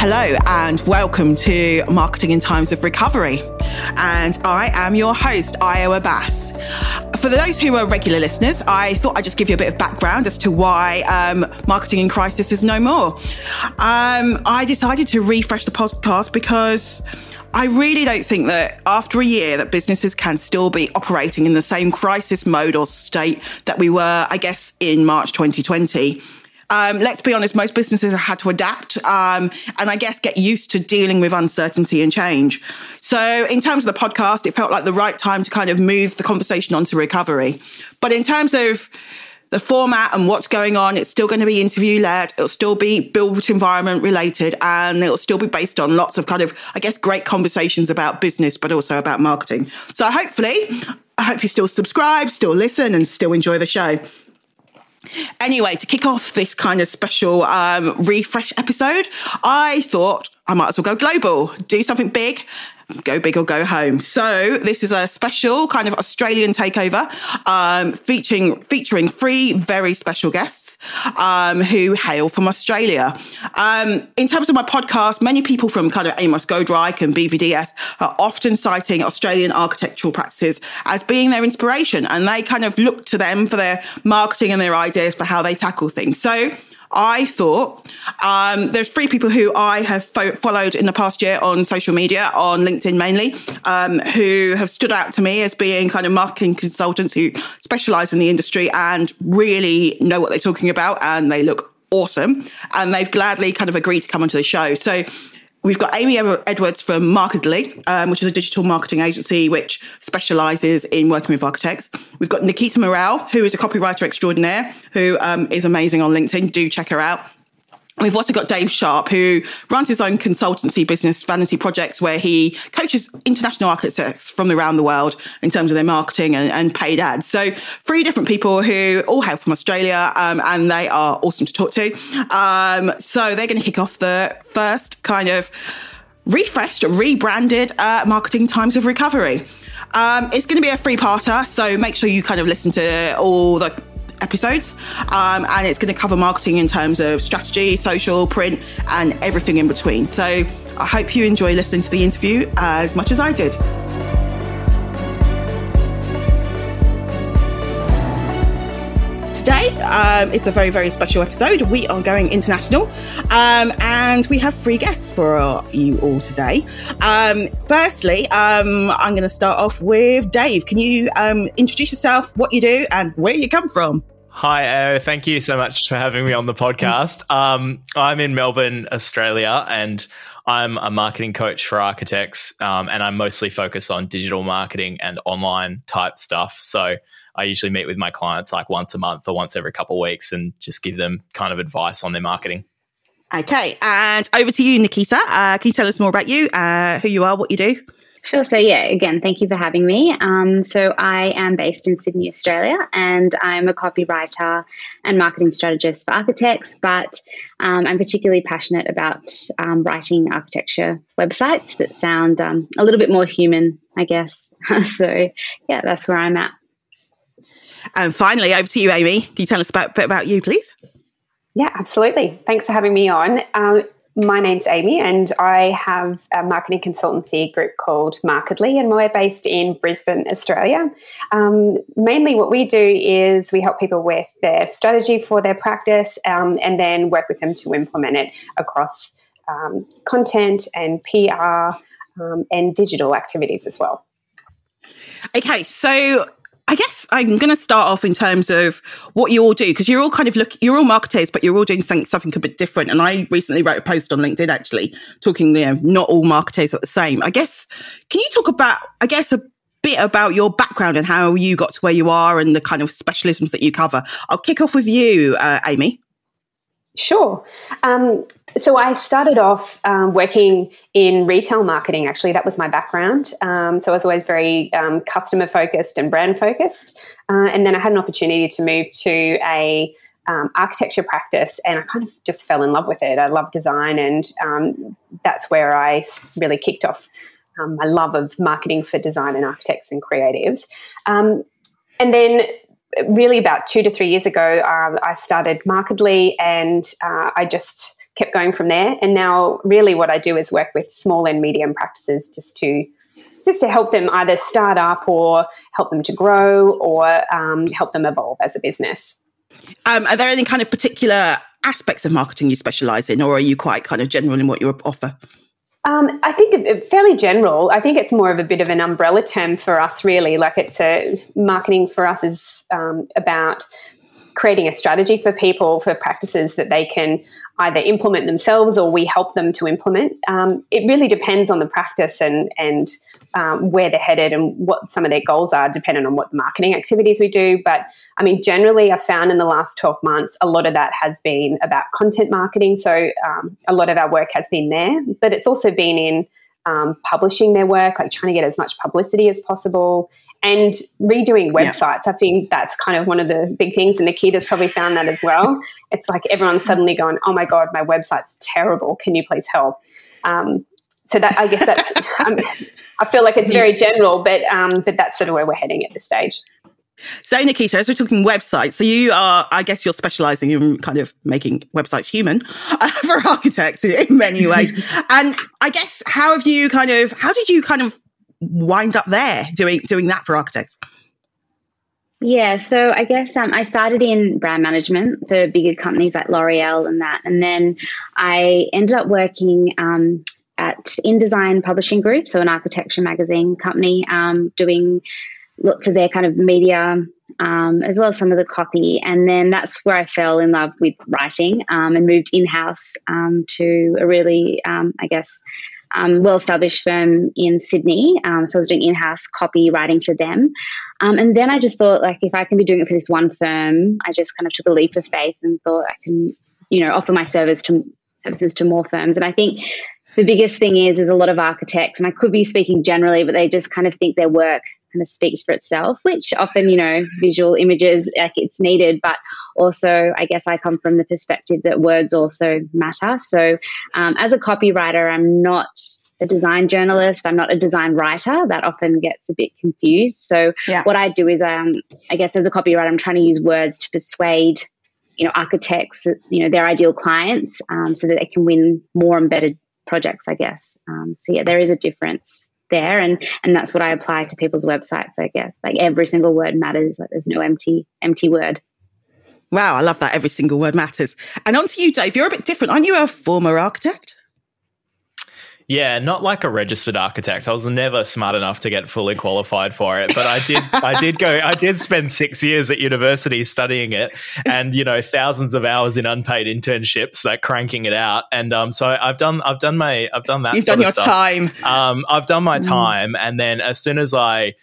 Hello, and welcome to Marketing in Times of Recovery. And I am your host, Ayo Abbas. For those who are regular listeners, I thought I'd just give you a bit of background as to why um, Marketing in Crisis is no more. Um, I decided to refresh the podcast because I really don't think that after a year that businesses can still be operating in the same crisis mode or state that we were, I guess, in March 2020. Um, let's be honest, most businesses have had to adapt um, and I guess get used to dealing with uncertainty and change. So, in terms of the podcast, it felt like the right time to kind of move the conversation onto recovery. But in terms of the format and what's going on, it's still going to be interview led. It'll still be built environment related and it'll still be based on lots of kind of, I guess, great conversations about business, but also about marketing. So hopefully, I hope you still subscribe, still listen, and still enjoy the show. Anyway, to kick off this kind of special um, refresh episode, I thought I might as well go global, do something big, go big or go home. So this is a special kind of Australian takeover, um, featuring featuring three very special guests um, who hail from Australia. Um, in terms of my podcast, many people from kind of Amos Goldreich and BVDS are often citing Australian architectural practices as being their inspiration, and they kind of look to them for their marketing and their ideas for how they tackle things. So I thought um, there's three people who I have fo- followed in the past year on social media, on LinkedIn mainly, um, who have stood out to me as being kind of marketing consultants who specialize in the industry and really know what they're talking about and they look awesome. And they've gladly kind of agreed to come onto the show. So We've got Amy Edwards from Markedly, um, which is a digital marketing agency which specializes in working with architects. We've got Nikita Morel, who is a copywriter extraordinaire, who um, is amazing on LinkedIn. Do check her out. We've also got Dave Sharp, who runs his own consultancy business, Vanity Projects, where he coaches international architects from around the world in terms of their marketing and, and paid ads. So, three different people who all hail from Australia, um, and they are awesome to talk to. Um, so, they're going to kick off the first kind of refreshed, rebranded uh, Marketing Times of Recovery. Um, it's going to be a free parter, so make sure you kind of listen to all the episodes. Um, and it's going to cover marketing in terms of strategy, social, print, and everything in between. So I hope you enjoy listening to the interview as much as I did. Um, is a very, very special episode. We are going international um, and we have three guests for you all today. Um, firstly, um, I'm going to start off with Dave. Can you um, introduce yourself, what you do, and where you come from? Hi, uh, thank you so much for having me on the podcast. Um, I'm in Melbourne, Australia, and I'm a marketing coach for architects, um, and I mostly focus on digital marketing and online type stuff. So I usually meet with my clients like once a month or once every couple of weeks and just give them kind of advice on their marketing. Okay, and over to you, Nikita. Uh, can you tell us more about you, uh, who you are, what you do? Sure. So, yeah, again, thank you for having me. Um, so, I am based in Sydney, Australia, and I'm a copywriter and marketing strategist for architects, but um, I'm particularly passionate about um, writing architecture websites that sound um, a little bit more human, I guess. so, yeah, that's where I'm at. And finally, over to you, Amy. Can you tell us about, a bit about you, please? Yeah, absolutely. Thanks for having me on. Um, my name's Amy, and I have a marketing consultancy group called Markedly, and we're based in Brisbane, Australia. Um, mainly, what we do is we help people with their strategy for their practice um, and then work with them to implement it across um, content and PR um, and digital activities as well. Okay, so I guess I'm going to start off in terms of what you all do because you're all kind of look, you're all marketers, but you're all doing something, something a bit different. And I recently wrote a post on LinkedIn actually talking, you know, not all marketers are the same. I guess, can you talk about, I guess, a bit about your background and how you got to where you are and the kind of specialisms that you cover? I'll kick off with you, uh, Amy. Sure. Um, so I started off um, working in retail marketing. Actually, that was my background. Um, so I was always very um, customer focused and brand focused. Uh, and then I had an opportunity to move to a um, architecture practice, and I kind of just fell in love with it. I love design, and um, that's where I really kicked off my love of marketing for design and architects and creatives. and then really about two to three years ago, um, I started Markedly, and uh, I just kept going from there. And now, really, what I do is work with small and medium practices just to just to help them either start up or help them to grow or um, help them evolve as a business. Um, are there any kind of particular aspects of marketing you specialize in, or are you quite kind of general in what you offer? Um, I think fairly general. I think it's more of a bit of an umbrella term for us, really. Like it's a marketing for us is um, about creating a strategy for people for practices that they can either implement themselves or we help them to implement. Um, it really depends on the practice and and um, where they're headed and what some of their goals are, depending on what the marketing activities we do. But I mean, generally, I've found in the last 12 months, a lot of that has been about content marketing. So um, a lot of our work has been there, but it's also been in um, publishing their work, like trying to get as much publicity as possible, and redoing websites. Yeah. I think that's kind of one of the big things, and Nikita's probably found that as well. It's like everyone's suddenly going, "Oh my god, my website's terrible. Can you please help?" Um, so that I guess that's. Um, I feel like it's very general, but um, but that's sort of where we're heading at this stage. So, Nikita, as we're talking websites, so you are, I guess you're specializing in kind of making websites human uh, for architects in many ways. and I guess, how have you kind of, how did you kind of wind up there doing, doing that for architects? Yeah, so I guess um, I started in brand management for bigger companies like L'Oreal and that. And then I ended up working um, at InDesign Publishing Group, so an architecture magazine company, um, doing lots of their kind of media um, as well as some of the copy. And then that's where I fell in love with writing um, and moved in house um, to a really, um, I guess, um, well established firm in Sydney. So I was doing in house copy writing for them. and then I just thought, like, if I can be doing it for this one firm, I just kind of took a leap of faith and thought I can, you know, offer my service to services to more firms. And I think the biggest thing is, is a lot of architects, and I could be speaking generally, but they just kind of think their work kind of speaks for itself, which often, you know, visual images, like it's needed. But also, I guess I come from the perspective that words also matter. So um, as a copywriter, I'm not a design journalist. I'm not a design writer. That often gets a bit confused. So yeah. what I do is, um, I guess as a copywriter, I'm trying to use words to persuade, you know, architects, you know, their ideal clients, um, so that they can win more and better projects. I guess. Um, so yeah, there is a difference there and and that's what i apply to people's websites i guess like every single word matters like there's no empty empty word wow i love that every single word matters and on to you dave you're a bit different aren't you a former architect yeah, not like a registered architect. I was never smart enough to get fully qualified for it, but I did. I did go. I did spend six years at university studying it, and you know, thousands of hours in unpaid internships, like cranking it out. And um, so I've done. I've done my. I've done that. You've done your stuff. time. Um, I've done my mm. time, and then as soon as I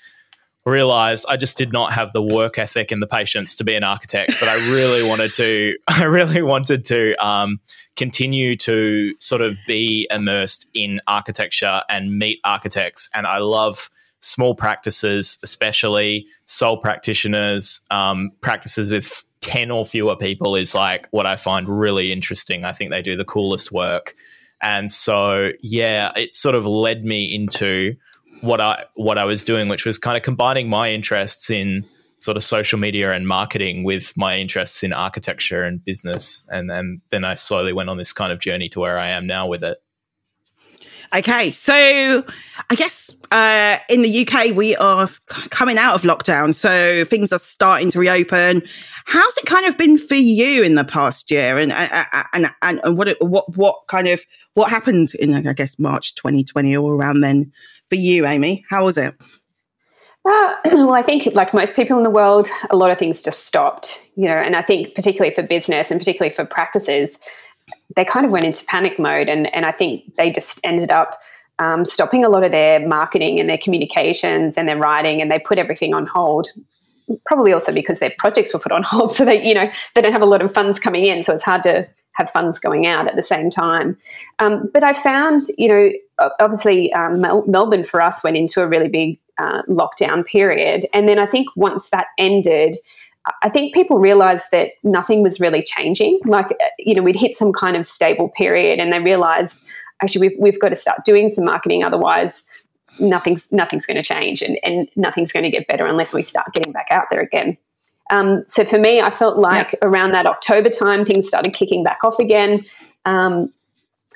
realized I just did not have the work ethic and the patience to be an architect, but I really wanted to, I really wanted to um, continue to sort of be immersed in architecture and meet architects. And I love small practices, especially sole practitioners, um, practices with 10 or fewer people is like what I find really interesting. I think they do the coolest work. And so, yeah, it sort of led me into what I what I was doing, which was kind of combining my interests in sort of social media and marketing with my interests in architecture and business, and then then I slowly went on this kind of journey to where I am now with it. Okay, so I guess uh, in the UK we are coming out of lockdown, so things are starting to reopen. How's it kind of been for you in the past year, and uh, uh, and and, and what what what kind of what happened in I guess March 2020 or around then for you, Amy? How was it? Uh, well, I think, like most people in the world, a lot of things just stopped, you know, and I think, particularly for business and particularly for practices, they kind of went into panic mode. And, and I think they just ended up um, stopping a lot of their marketing and their communications and their writing, and they put everything on hold. Probably also because their projects were put on hold. So they, you know, they don't have a lot of funds coming in. So it's hard to have funds going out at the same time. Um, but I found, you know, obviously um, Mel- Melbourne for us went into a really big uh, lockdown period. And then I think once that ended, I think people realized that nothing was really changing. Like, uh, you know, we'd hit some kind of stable period and they realized actually we've, we've got to start doing some marketing. Otherwise, nothing's, nothing's going to change and, and nothing's going to get better unless we start getting back out there again. Um, so for me, I felt like yeah. around that October time, things started kicking back off again. Um,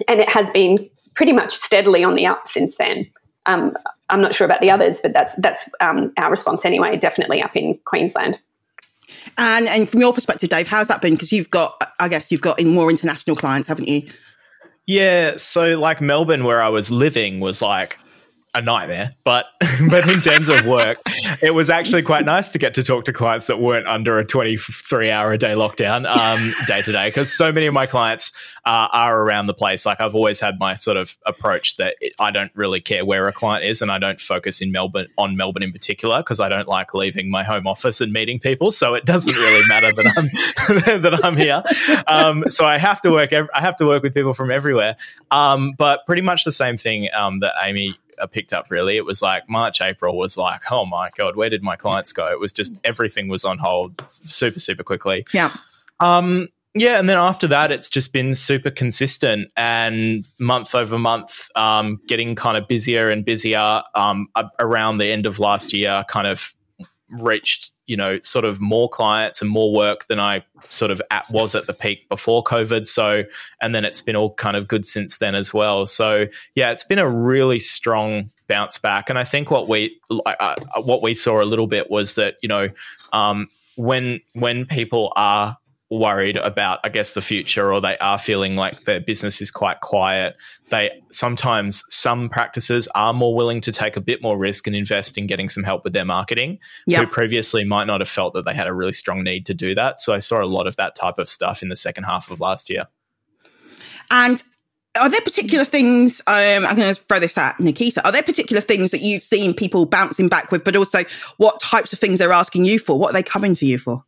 and it has been pretty much steadily on the up since then. Um, I'm not sure about the others, but that's that's um, our response anyway. Definitely up in Queensland. And and from your perspective, Dave, how's that been? Because you've got, I guess, you've got in more international clients, haven't you? Yeah. So, like Melbourne, where I was living, was like a nightmare. But but in terms of work, it was actually quite nice to get to talk to clients that weren't under a 23 hour a day lockdown um, day to day because so many of my clients uh, are around the place. Like I've always had my sort of approach that it, I don't really care where a client is and I don't focus in Melbourne on Melbourne in particular because I don't like leaving my home office and meeting people. So it doesn't really matter that I'm that I'm here. Um, so I have to work. I have to work with people from everywhere. Um, but pretty much the same thing um, that Amy picked up really. It was like March, April was like, oh my God, where did my clients go? It was just everything was on hold super, super quickly. Yeah. Um, yeah, and then after that, it's just been super consistent and month over month, um, getting kind of busier and busier. Um, around the end of last year, kind of reached you know sort of more clients and more work than I sort of at, was at the peak before COVID. So and then it's been all kind of good since then as well. So yeah, it's been a really strong bounce back. And I think what we uh, what we saw a little bit was that you know um, when when people are worried about i guess the future or they are feeling like their business is quite quiet. They sometimes some practices are more willing to take a bit more risk and invest in getting some help with their marketing yep. who previously might not have felt that they had a really strong need to do that. So i saw a lot of that type of stuff in the second half of last year. And are there particular things um, i'm going to throw this at nikita. Are there particular things that you've seen people bouncing back with but also what types of things they're asking you for what are they coming to you for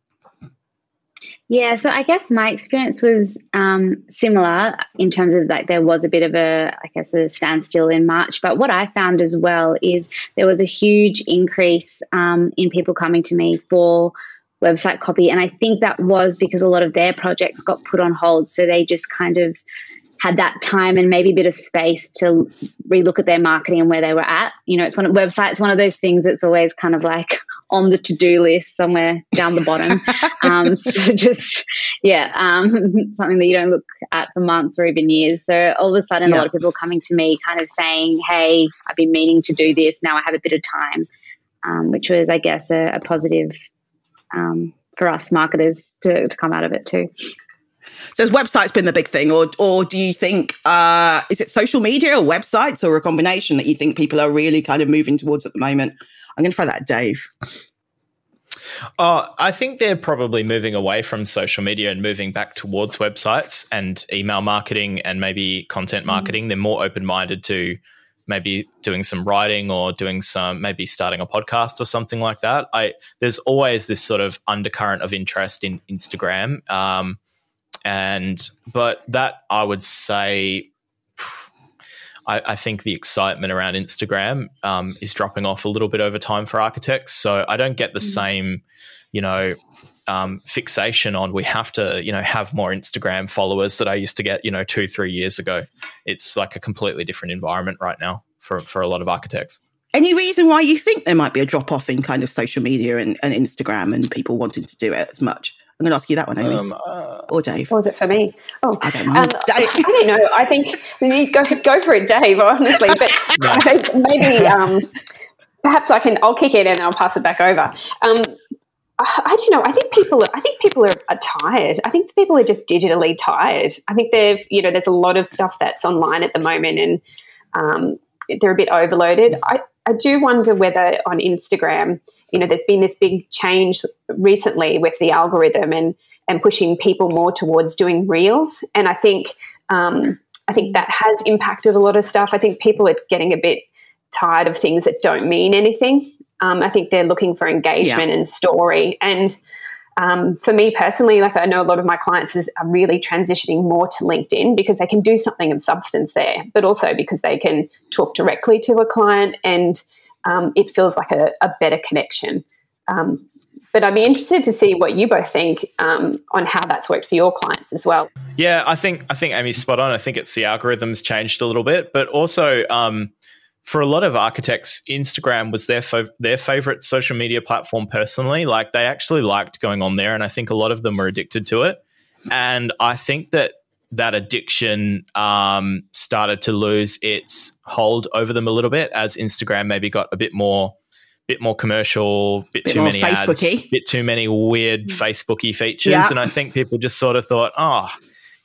yeah, so I guess my experience was um, similar in terms of like there was a bit of a, I guess, a standstill in March. But what I found as well is there was a huge increase um, in people coming to me for website copy. And I think that was because a lot of their projects got put on hold. So they just kind of had that time and maybe a bit of space to relook at their marketing and where they were at. You know, it's one of websites one of those things that's always kind of like on the to-do list somewhere down the bottom. um, so just yeah, um, something that you don't look at for months or even years. So all of a sudden, yeah. a lot of people are coming to me, kind of saying, "Hey, I've been meaning to do this. Now I have a bit of time," um, which was, I guess, a, a positive um, for us marketers to, to come out of it too. So has websites been the big thing, or or do you think uh, is it social media or websites or a combination that you think people are really kind of moving towards at the moment? I'm going to throw that Dave. Uh, I think they're probably moving away from social media and moving back towards websites and email marketing and maybe content mm. marketing. Mm. They're more open minded to maybe doing some writing or doing some maybe starting a podcast or something like that. I there's always this sort of undercurrent of interest in Instagram. Um, and but that I would say, I, I think the excitement around Instagram um, is dropping off a little bit over time for architects. So I don't get the mm-hmm. same, you know, um, fixation on we have to, you know, have more Instagram followers that I used to get, you know, two three years ago. It's like a completely different environment right now for for a lot of architects. Any reason why you think there might be a drop off in kind of social media and, and Instagram and people wanting to do it as much? I'm going to ask you that one, Amy, um, uh, or Dave. Or was it for me? Oh, I don't know. Um, I don't know. I think you go go for it, Dave. Honestly, but no. I think maybe um, perhaps I can. I'll kick it and I'll pass it back over. Um, I, I don't know. I think people. I think people are, are, tired. I think people are just digitally tired. I think they've. You know, there's a lot of stuff that's online at the moment, and um, they're a bit overloaded. I, I do wonder whether on Instagram, you know, there's been this big change recently with the algorithm and and pushing people more towards doing reels. And I think um, I think that has impacted a lot of stuff. I think people are getting a bit tired of things that don't mean anything. Um, I think they're looking for engagement yeah. and story. And um, for me personally, like I know a lot of my clients is, are really transitioning more to LinkedIn because they can do something of substance there, but also because they can talk directly to a client and um, it feels like a, a better connection. Um, but I'd be interested to see what you both think um, on how that's worked for your clients as well. Yeah, I think I think Amy's spot on. I think it's the algorithms changed a little bit, but also um, for a lot of architects, Instagram was their fo- their favorite social media platform personally. Like they actually liked going on there, and I think a lot of them were addicted to it. And I think that that addiction um, started to lose its hold over them a little bit as Instagram maybe got a bit more bit more commercial, bit, bit too many Facebooky. ads, bit too many weird. Facebooky features. Yeah. And I think people just sort of thought, oh,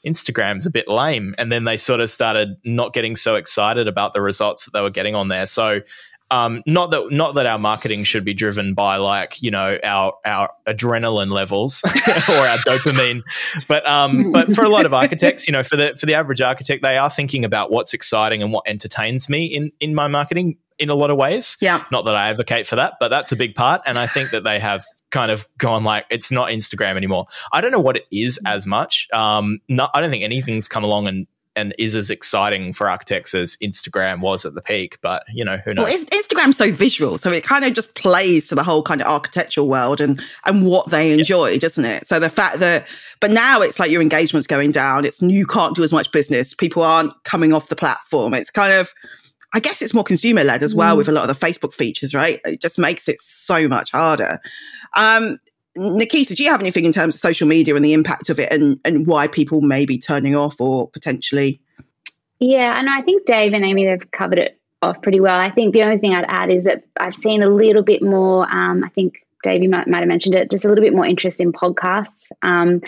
Instagram's a bit lame. And then they sort of started not getting so excited about the results that they were getting on there. So um, not that not that our marketing should be driven by like you know our our adrenaline levels or our dopamine, but um, but for a lot of architects, you know, for the for the average architect, they are thinking about what's exciting and what entertains me in in my marketing in a lot of ways. Yeah. Not that I advocate for that, but that's a big part. And I think that they have kind of gone like it's not Instagram anymore. I don't know what it is as much. Um, not, I don't think anything's come along and and is as exciting for architects as Instagram was at the peak. But you know, who knows? Well, Instagram's so visual, so it kind of just plays to the whole kind of architectural world and and what they enjoy, yeah. doesn't it? So the fact that, but now it's like your engagement's going down. It's you can't do as much business. People aren't coming off the platform. It's kind of I guess it's more consumer led as well mm. with a lot of the Facebook features, right? It just makes it so much harder. Um, Nikita, do you have anything in terms of social media and the impact of it and, and why people may be turning off or potentially? Yeah, and I think Dave and Amy, they've covered it off pretty well. I think the only thing I'd add is that I've seen a little bit more, um, I think Dave, you might, might have mentioned it, just a little bit more interest in podcasts. Um,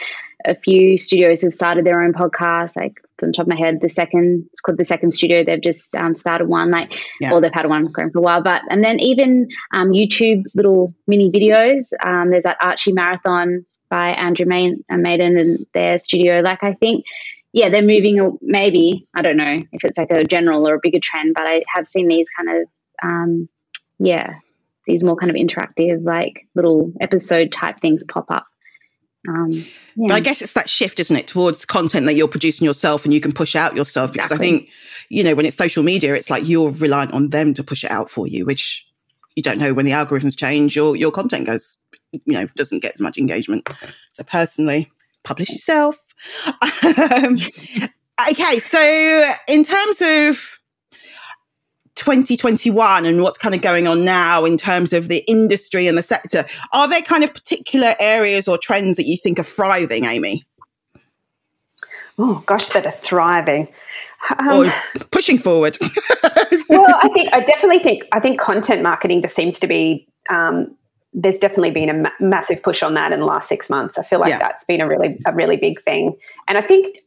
a few studios have started their own podcasts, like the top of my head, the second it's called the second studio. They've just um, started one, like yeah. or they've had one going for a while. But and then even um, YouTube little mini videos. Um, there's that Archie Marathon by Andrew Main, uh, Maiden and their studio. Like I think, yeah, they're moving. Maybe I don't know if it's like a general or a bigger trend, but I have seen these kind of um, yeah these more kind of interactive like little episode type things pop up um, yeah. But I guess it's that shift, isn't it, towards content that you're producing yourself and you can push out yourself. Because exactly. I think, you know, when it's social media, it's like you're reliant on them to push it out for you, which you don't know when the algorithms change, your your content goes, you know, doesn't get as much engagement. So personally, publish yourself. um, okay, so in terms of 2021 and what's kind of going on now in terms of the industry and the sector, are there kind of particular areas or trends that you think are thriving, Amy? Oh gosh, that are thriving. Um, or pushing forward. well, I think I definitely think I think content marketing just seems to be um, there's definitely been a ma- massive push on that in the last six months. I feel like yeah. that's been a really a really big thing, and I think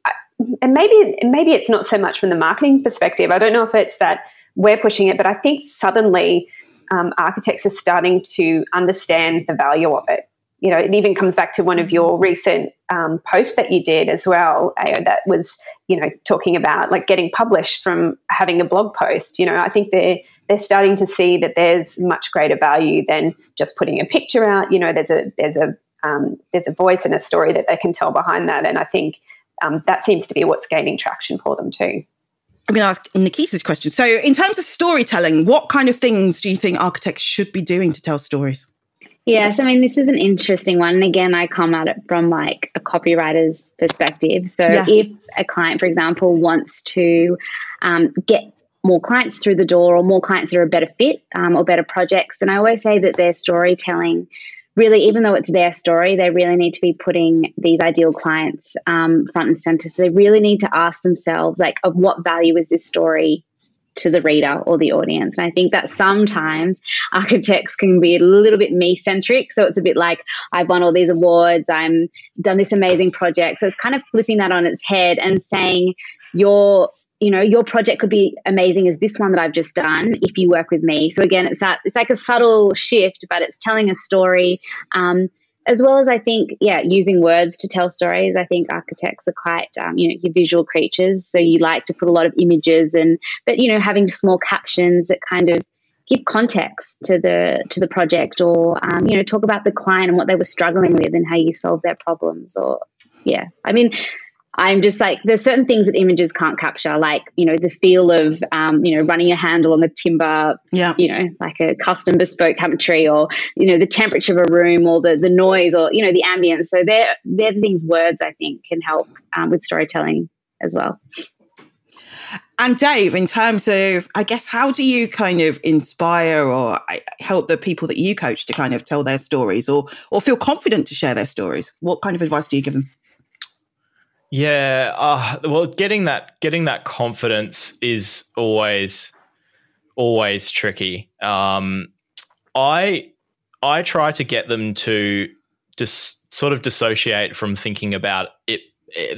and maybe maybe it's not so much from the marketing perspective. I don't know if it's that we're pushing it, but I think suddenly um, architects are starting to understand the value of it. You know, it even comes back to one of your recent um, posts that you did as well. Uh, that was, you know, talking about like getting published from having a blog post. You know, I think they're they're starting to see that there's much greater value than just putting a picture out. You know, there's a there's a um, there's a voice and a story that they can tell behind that, and I think um, that seems to be what's gaining traction for them too. I'm going to ask Nikita's question. So, in terms of storytelling, what kind of things do you think architects should be doing to tell stories? Yes, I mean, this is an interesting one. And again, I come at it from like a copywriter's perspective. So, yeah. if a client, for example, wants to um, get more clients through the door or more clients that are a better fit um, or better projects, then I always say that their storytelling really, even though it's their story, they really need to be putting these ideal clients um, front and center. So they really need to ask themselves, like, of what value is this story to the reader or the audience. And I think that sometimes architects can be a little bit me centric. So it's a bit like I've won all these awards, I'm done this amazing project. So it's kind of flipping that on its head and saying your you know your project could be amazing as this one that I've just done if you work with me. So again, it's that it's like a subtle shift, but it's telling a story. Um, as well as I think, yeah, using words to tell stories. I think architects are quite, um, you know, visual creatures, so you like to put a lot of images and, but you know, having small captions that kind of give context to the to the project, or um, you know, talk about the client and what they were struggling with and how you solve their problems. Or yeah, I mean, I'm just like, there's certain things that images can't capture, like, you know, the feel of, um, you know, running your hand along the timber, yeah. you know, like a custom bespoke cabinetry or, you know, the temperature of a room or the, the noise or, you know, the ambience. So they're, they're the things words I think can help um, with storytelling as well. And Dave, in terms of, I guess, how do you kind of inspire or help the people that you coach to kind of tell their stories or, or feel confident to share their stories? What kind of advice do you give them? Yeah, uh, well, getting that getting that confidence is always always tricky. Um, I I try to get them to just sort of dissociate from thinking about it,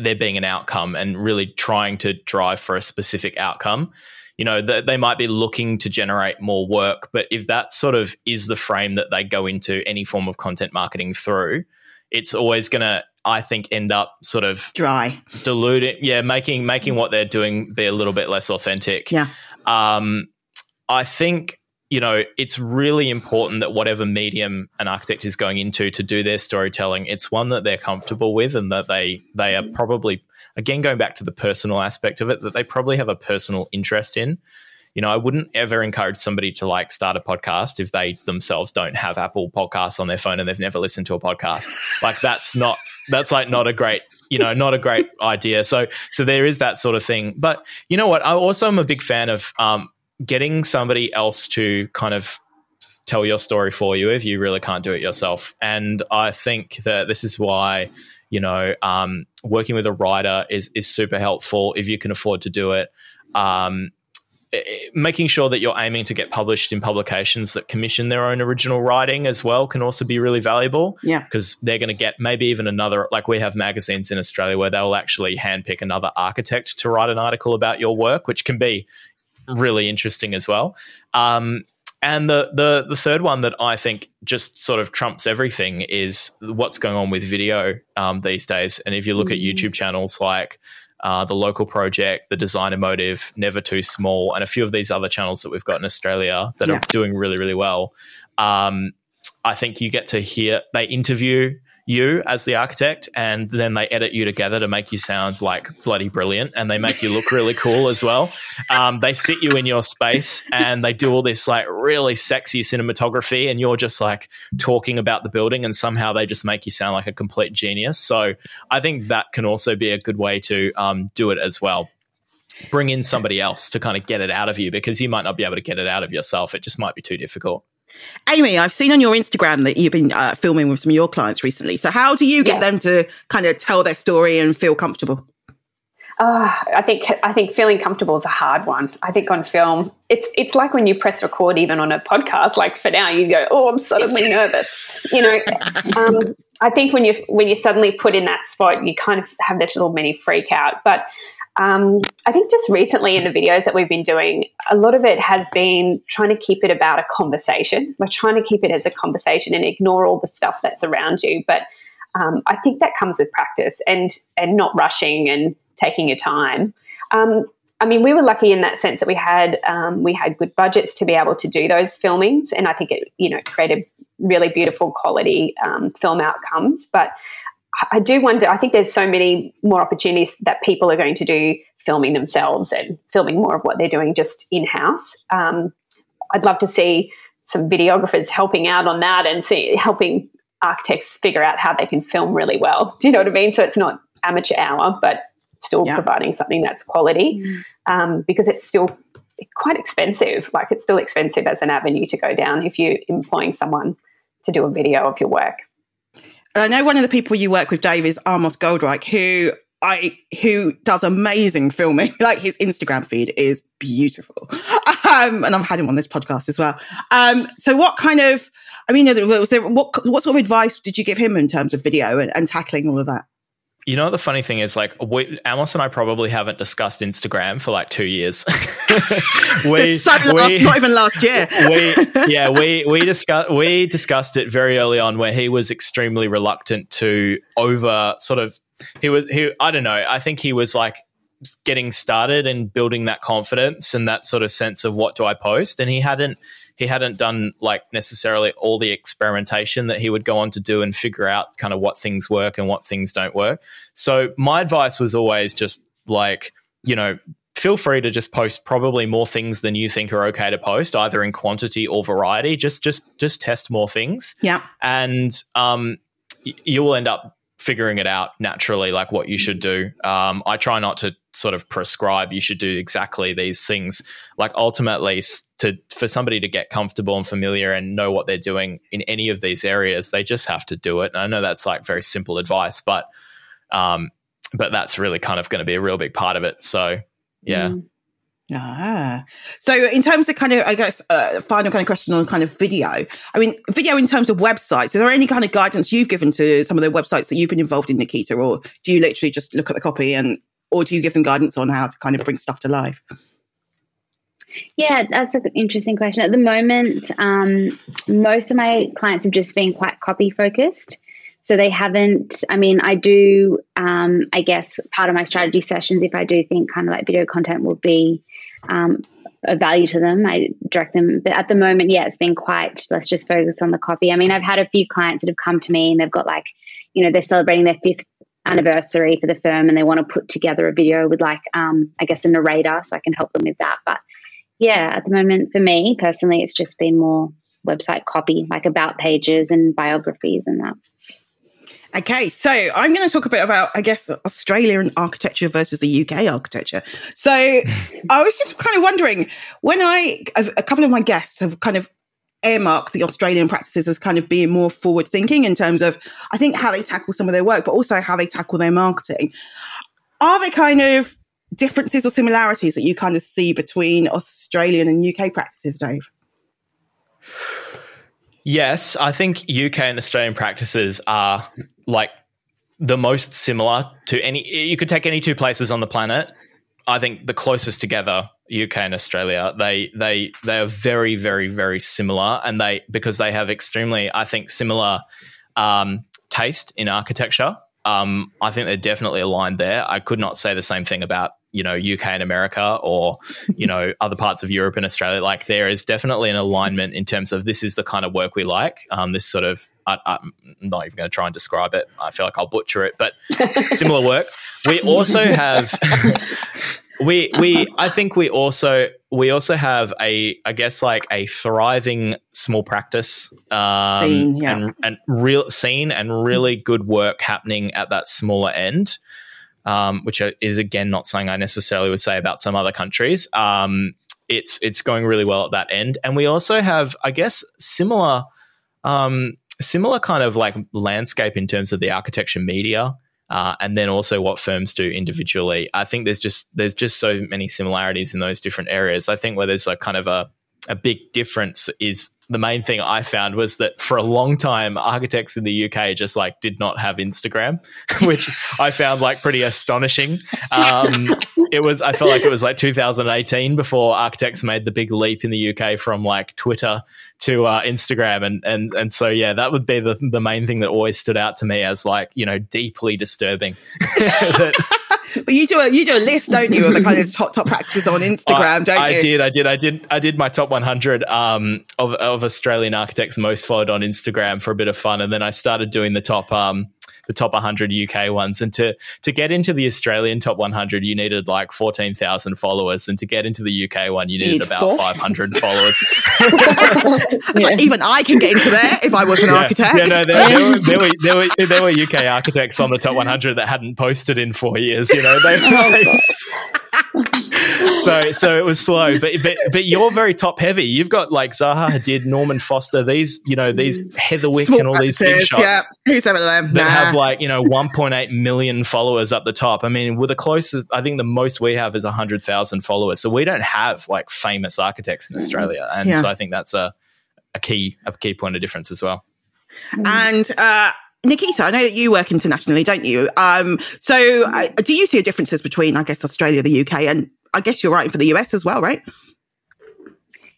there being an outcome and really trying to drive for a specific outcome. You know, th- they might be looking to generate more work, but if that sort of is the frame that they go into any form of content marketing through, it's always going to I think end up sort of dry, diluting. Yeah, making making what they're doing be a little bit less authentic. Yeah. Um, I think you know it's really important that whatever medium an architect is going into to do their storytelling, it's one that they're comfortable with and that they they are probably again going back to the personal aspect of it that they probably have a personal interest in you know, I wouldn't ever encourage somebody to like start a podcast if they themselves don't have Apple Podcasts on their phone and they've never listened to a podcast. Like that's not that's like not a great you know not a great idea. So so there is that sort of thing. But you know what? I also am a big fan of um, getting somebody else to kind of tell your story for you if you really can't do it yourself. And I think that this is why you know um, working with a writer is is super helpful if you can afford to do it. Um, making sure that you're aiming to get published in publications that commission their own original writing as well can also be really valuable. Yeah. Because they're going to get maybe even another, like we have magazines in Australia where they'll actually handpick another architect to write an article about your work, which can be really interesting as well. Um, and the, the the third one that I think just sort of trumps everything is what's going on with video um, these days. And if you look mm. at YouTube channels like uh, the local project, the designer motive, never too small, and a few of these other channels that we've got in Australia that yeah. are doing really, really well. Um, I think you get to hear they interview you as the architect and then they edit you together to make you sound like bloody brilliant and they make you look really cool as well. Um, they sit you in your space and they do all this like really sexy cinematography and you're just like talking about the building and somehow they just make you sound like a complete genius. So i think that can also be a good way to um, do it as well. Bring in somebody else to kind of get it out of you because you might not be able to get it out of yourself. It just might be too difficult Amy, I've seen on your Instagram that you've been uh, filming with some of your clients recently. So, how do you get yeah. them to kind of tell their story and feel comfortable? Uh, I think I think feeling comfortable is a hard one. I think on film, it's it's like when you press record, even on a podcast. Like for now, you go, "Oh, I'm suddenly nervous." You know, um, I think when you when you suddenly put in that spot, you kind of have this little mini freak out. But um, I think just recently in the videos that we've been doing, a lot of it has been trying to keep it about a conversation. We're trying to keep it as a conversation and ignore all the stuff that's around you. But um, I think that comes with practice and and not rushing and taking your time. Um, I mean, we were lucky in that sense that we had um, we had good budgets to be able to do those filmings, and I think it you know created really beautiful quality um, film outcomes. But I do wonder, I think there's so many more opportunities that people are going to do filming themselves and filming more of what they're doing just in house. Um, I'd love to see some videographers helping out on that and see helping architects figure out how they can film really well. Do you know what I mean? So it's not amateur hour, but still yeah. providing something that's quality mm. um, because it's still quite expensive. Like it's still expensive as an avenue to go down if you're employing someone to do a video of your work. I know one of the people you work with, Dave, is Amos Goldreich, who I who does amazing filming. like his Instagram feed is beautiful, um, and I've had him on this podcast as well. Um, so, what kind of? I mean, was there, what what sort of advice did you give him in terms of video and, and tackling all of that? You know, the funny thing is, like, we, Amos and I probably haven't discussed Instagram for like two years. we, so last, we, not even last year. we, yeah, we we discussed we discussed it very early on, where he was extremely reluctant to over sort of. He was he. I don't know. I think he was like getting started and building that confidence and that sort of sense of what do I post, and he hadn't he hadn't done like necessarily all the experimentation that he would go on to do and figure out kind of what things work and what things don't work. So my advice was always just like, you know, feel free to just post probably more things than you think are okay to post either in quantity or variety. Just just just test more things. Yeah. And um you will end up figuring it out naturally, like what you should do. Um, I try not to sort of prescribe you should do exactly these things. Like ultimately, to for somebody to get comfortable and familiar and know what they're doing in any of these areas, they just have to do it. And I know that's like very simple advice, but um, but that's really kind of going to be a real big part of it. So yeah. Mm. Ah, so in terms of kind of, I guess, uh, final kind of question on kind of video. I mean, video in terms of websites. Is there any kind of guidance you've given to some of the websites that you've been involved in, Nikita, or do you literally just look at the copy and, or do you give them guidance on how to kind of bring stuff to life? Yeah, that's an interesting question. At the moment, um, most of my clients have just been quite copy focused. So they haven't, I mean, I do, um, I guess, part of my strategy sessions, if I do think kind of like video content will be um, a value to them, I direct them. But at the moment, yeah, it's been quite, let's just focus on the copy. I mean, I've had a few clients that have come to me and they've got like, you know, they're celebrating their fifth anniversary for the firm and they want to put together a video with like, um, I guess, a narrator so I can help them with that. But yeah, at the moment, for me personally, it's just been more website copy, like about pages and biographies and that. Okay, so I'm going to talk a bit about, I guess, Australian architecture versus the UK architecture. So I was just kind of wondering when I, a couple of my guests have kind of earmarked the Australian practices as kind of being more forward thinking in terms of, I think, how they tackle some of their work, but also how they tackle their marketing. Are there kind of differences or similarities that you kind of see between Australian and UK practices, Dave? Yes, I think UK and Australian practices are like the most similar to any. You could take any two places on the planet. I think the closest together, UK and Australia, they they they are very very very similar, and they because they have extremely, I think, similar um, taste in architecture. Um, I think they're definitely aligned there. I could not say the same thing about you know UK and America or you know other parts of Europe and Australia. Like there is definitely an alignment in terms of this is the kind of work we like. Um, this sort of I, am not even going to try and describe it. I feel like I'll butcher it, but similar work. We also have. we we I think we also we also have a I guess like a thriving small practice um, scene, yeah. and, and real scene and really good work happening at that smaller end um, which is again not something I necessarily would say about some other countries. Um, it's it's going really well at that end, and we also have, I guess, similar um, similar kind of like landscape in terms of the architecture media. Uh, and then also what firms do individually. I think there's just there's just so many similarities in those different areas. I think where there's a kind of a a big difference is the main thing I found was that for a long time, architects in the UK just like did not have Instagram, which I found like pretty astonishing. Um, it was, I felt like it was like 2018 before architects made the big leap in the UK from like Twitter to uh, Instagram, and and and so yeah, that would be the the main thing that always stood out to me as like you know deeply disturbing. that, but you do a you do a list, don't you, of the kind of top top practices on Instagram, I, don't I you? I did, I did, I did, I did my top 100 um, of of Australian architects most followed on Instagram for a bit of fun, and then I started doing the top um, the top 100 UK ones. And to to get into the Australian top 100, you needed like 14,000 followers, and to get into the UK one, you needed Need about four. 500 followers. yeah. Even I can get into there if I was an yeah. architect. Yeah, no, there, there, were, there, were, there, were, there were UK architects on the top 100 that hadn't posted in four years. You know, they, oh, so so it was slow, but but but you're very top heavy. You've got like Zaha Hadid, Norman Foster, these you know these Heatherwick Small and all these big shots. Yeah, who's of them that nah. have like you know 1.8 million followers up the top. I mean, we're the closest. I think the most we have is 100,000 followers. So we don't have like famous architects in Australia, and yeah. so I think that's a a key a key point of difference as well. And uh, Nikita, I know that you work internationally, don't you? Um, so, uh, do you see differences between, I guess, Australia, the UK, and I guess you're writing for the US as well, right?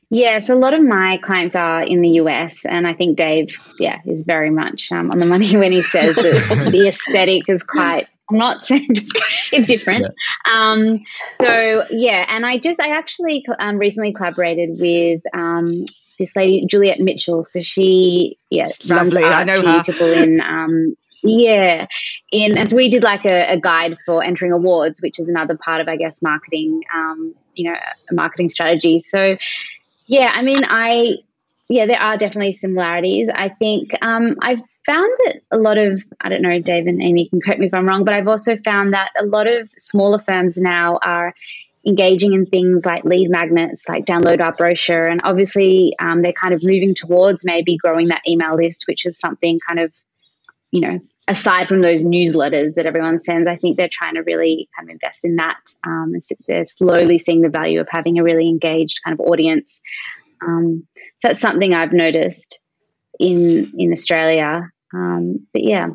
Yeah, so a lot of my clients are in the US, and I think Dave, yeah, is very much um, on the money when he says that the aesthetic is quite. I'm not saying it's different. Yeah. Um, so yeah, and I just I actually um, recently collaborated with um, this lady Juliet Mitchell. So she yeah lovely. I know her. in um, yeah, in and so we did like a, a, guide for entering awards, which is another part of I guess marketing. Um, you know, marketing strategy. So yeah, I mean, I yeah, there are definitely similarities. I think um, I've found that a lot of I don't know, Dave and Amy can correct me if I'm wrong, but I've also found that a lot of smaller firms now are engaging in things like lead magnets, like download our brochure. And obviously, um, they're kind of moving towards maybe growing that email list, which is something kind of, you know, aside from those newsletters that everyone sends, I think they're trying to really kind of invest in that. Um, they're slowly seeing the value of having a really engaged kind of audience. Um, so that's something I've noticed in in Australia. Um, but yeah.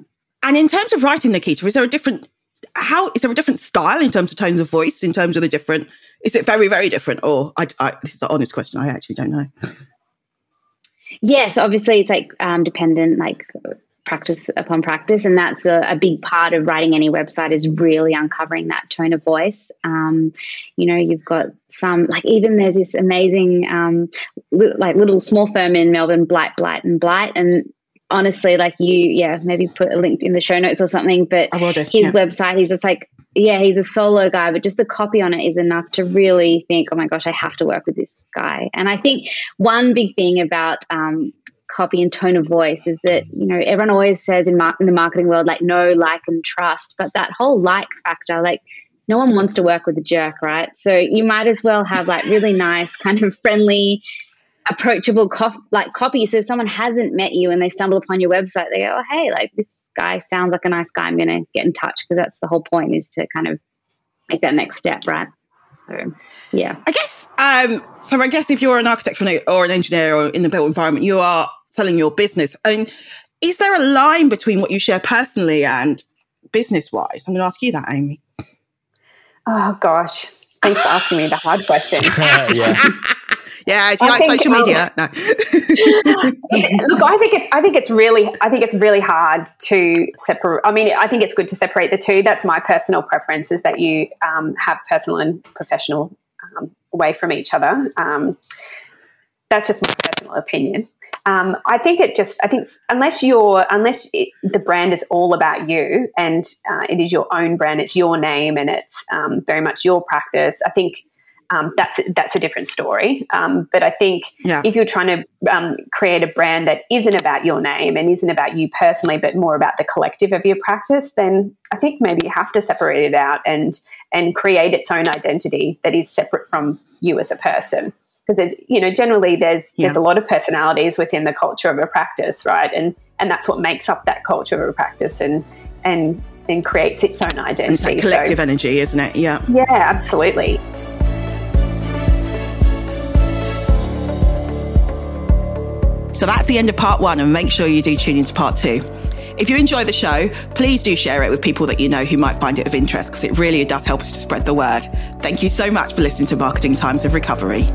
And in terms of writing, Nikita, is there a different how is there a different style in terms of tones of voice? In terms of the different, is it very very different? Or I, I this is the honest question. I actually don't know. Yes, obviously it's like um, dependent, like practice upon practice and that's a, a, big part of writing any website is really uncovering that tone of voice um, you know you've got some like even there's this amazing um, li- like little small firm in melbourne blight blight and blight and honestly like you yeah maybe put a link in the show notes or something but his yeah. website he's just like yeah he's a solo guy but just the copy on it is enough to really think oh my gosh i have to work with this guy and i think one big thing about um, copy and tone of voice is that you know everyone always says in, mar- in the marketing world like no like and trust but that whole like factor like no one wants to work with a jerk right so you might as well have like really nice kind of friendly approachable co- like copy so if someone hasn't met you and they stumble upon your website they go oh hey like this guy sounds like a nice guy i'm gonna get in touch because that's the whole point is to kind of make that next step right so yeah i guess um so i guess if you're an architect or an engineer or in the built environment you are selling your business. And is there a line between what you share personally and business wise? I'm going to ask you that, Amy. Oh, gosh. Thanks for asking me the hard question. yeah. Yeah, if you I like think, social media, um, no. look, I think it's I think it's really I think it's really hard to separate. I mean, I think it's good to separate the two. That's my personal preference: is that you um, have personal and professional um, away from each other. Um, that's just my personal opinion. Um, I think it just, I think unless you're, unless it, the brand is all about you and uh, it is your own brand, it's your name and it's um, very much your practice, I think um, that's that's a different story. Um, but I think yeah. if you're trying to um, create a brand that isn't about your name and isn't about you personally, but more about the collective of your practice, then I think maybe you have to separate it out and and create its own identity that is separate from you as a person because there's you know generally there's yeah. there's a lot of personalities within the culture of a practice right and and that's what makes up that culture of a practice and and and creates its own identity it's collective so, energy isn't it yeah yeah absolutely so that's the end of part one and make sure you do tune into part two if you enjoy the show, please do share it with people that you know who might find it of interest because it really does help us to spread the word. Thank you so much for listening to Marketing Times of Recovery.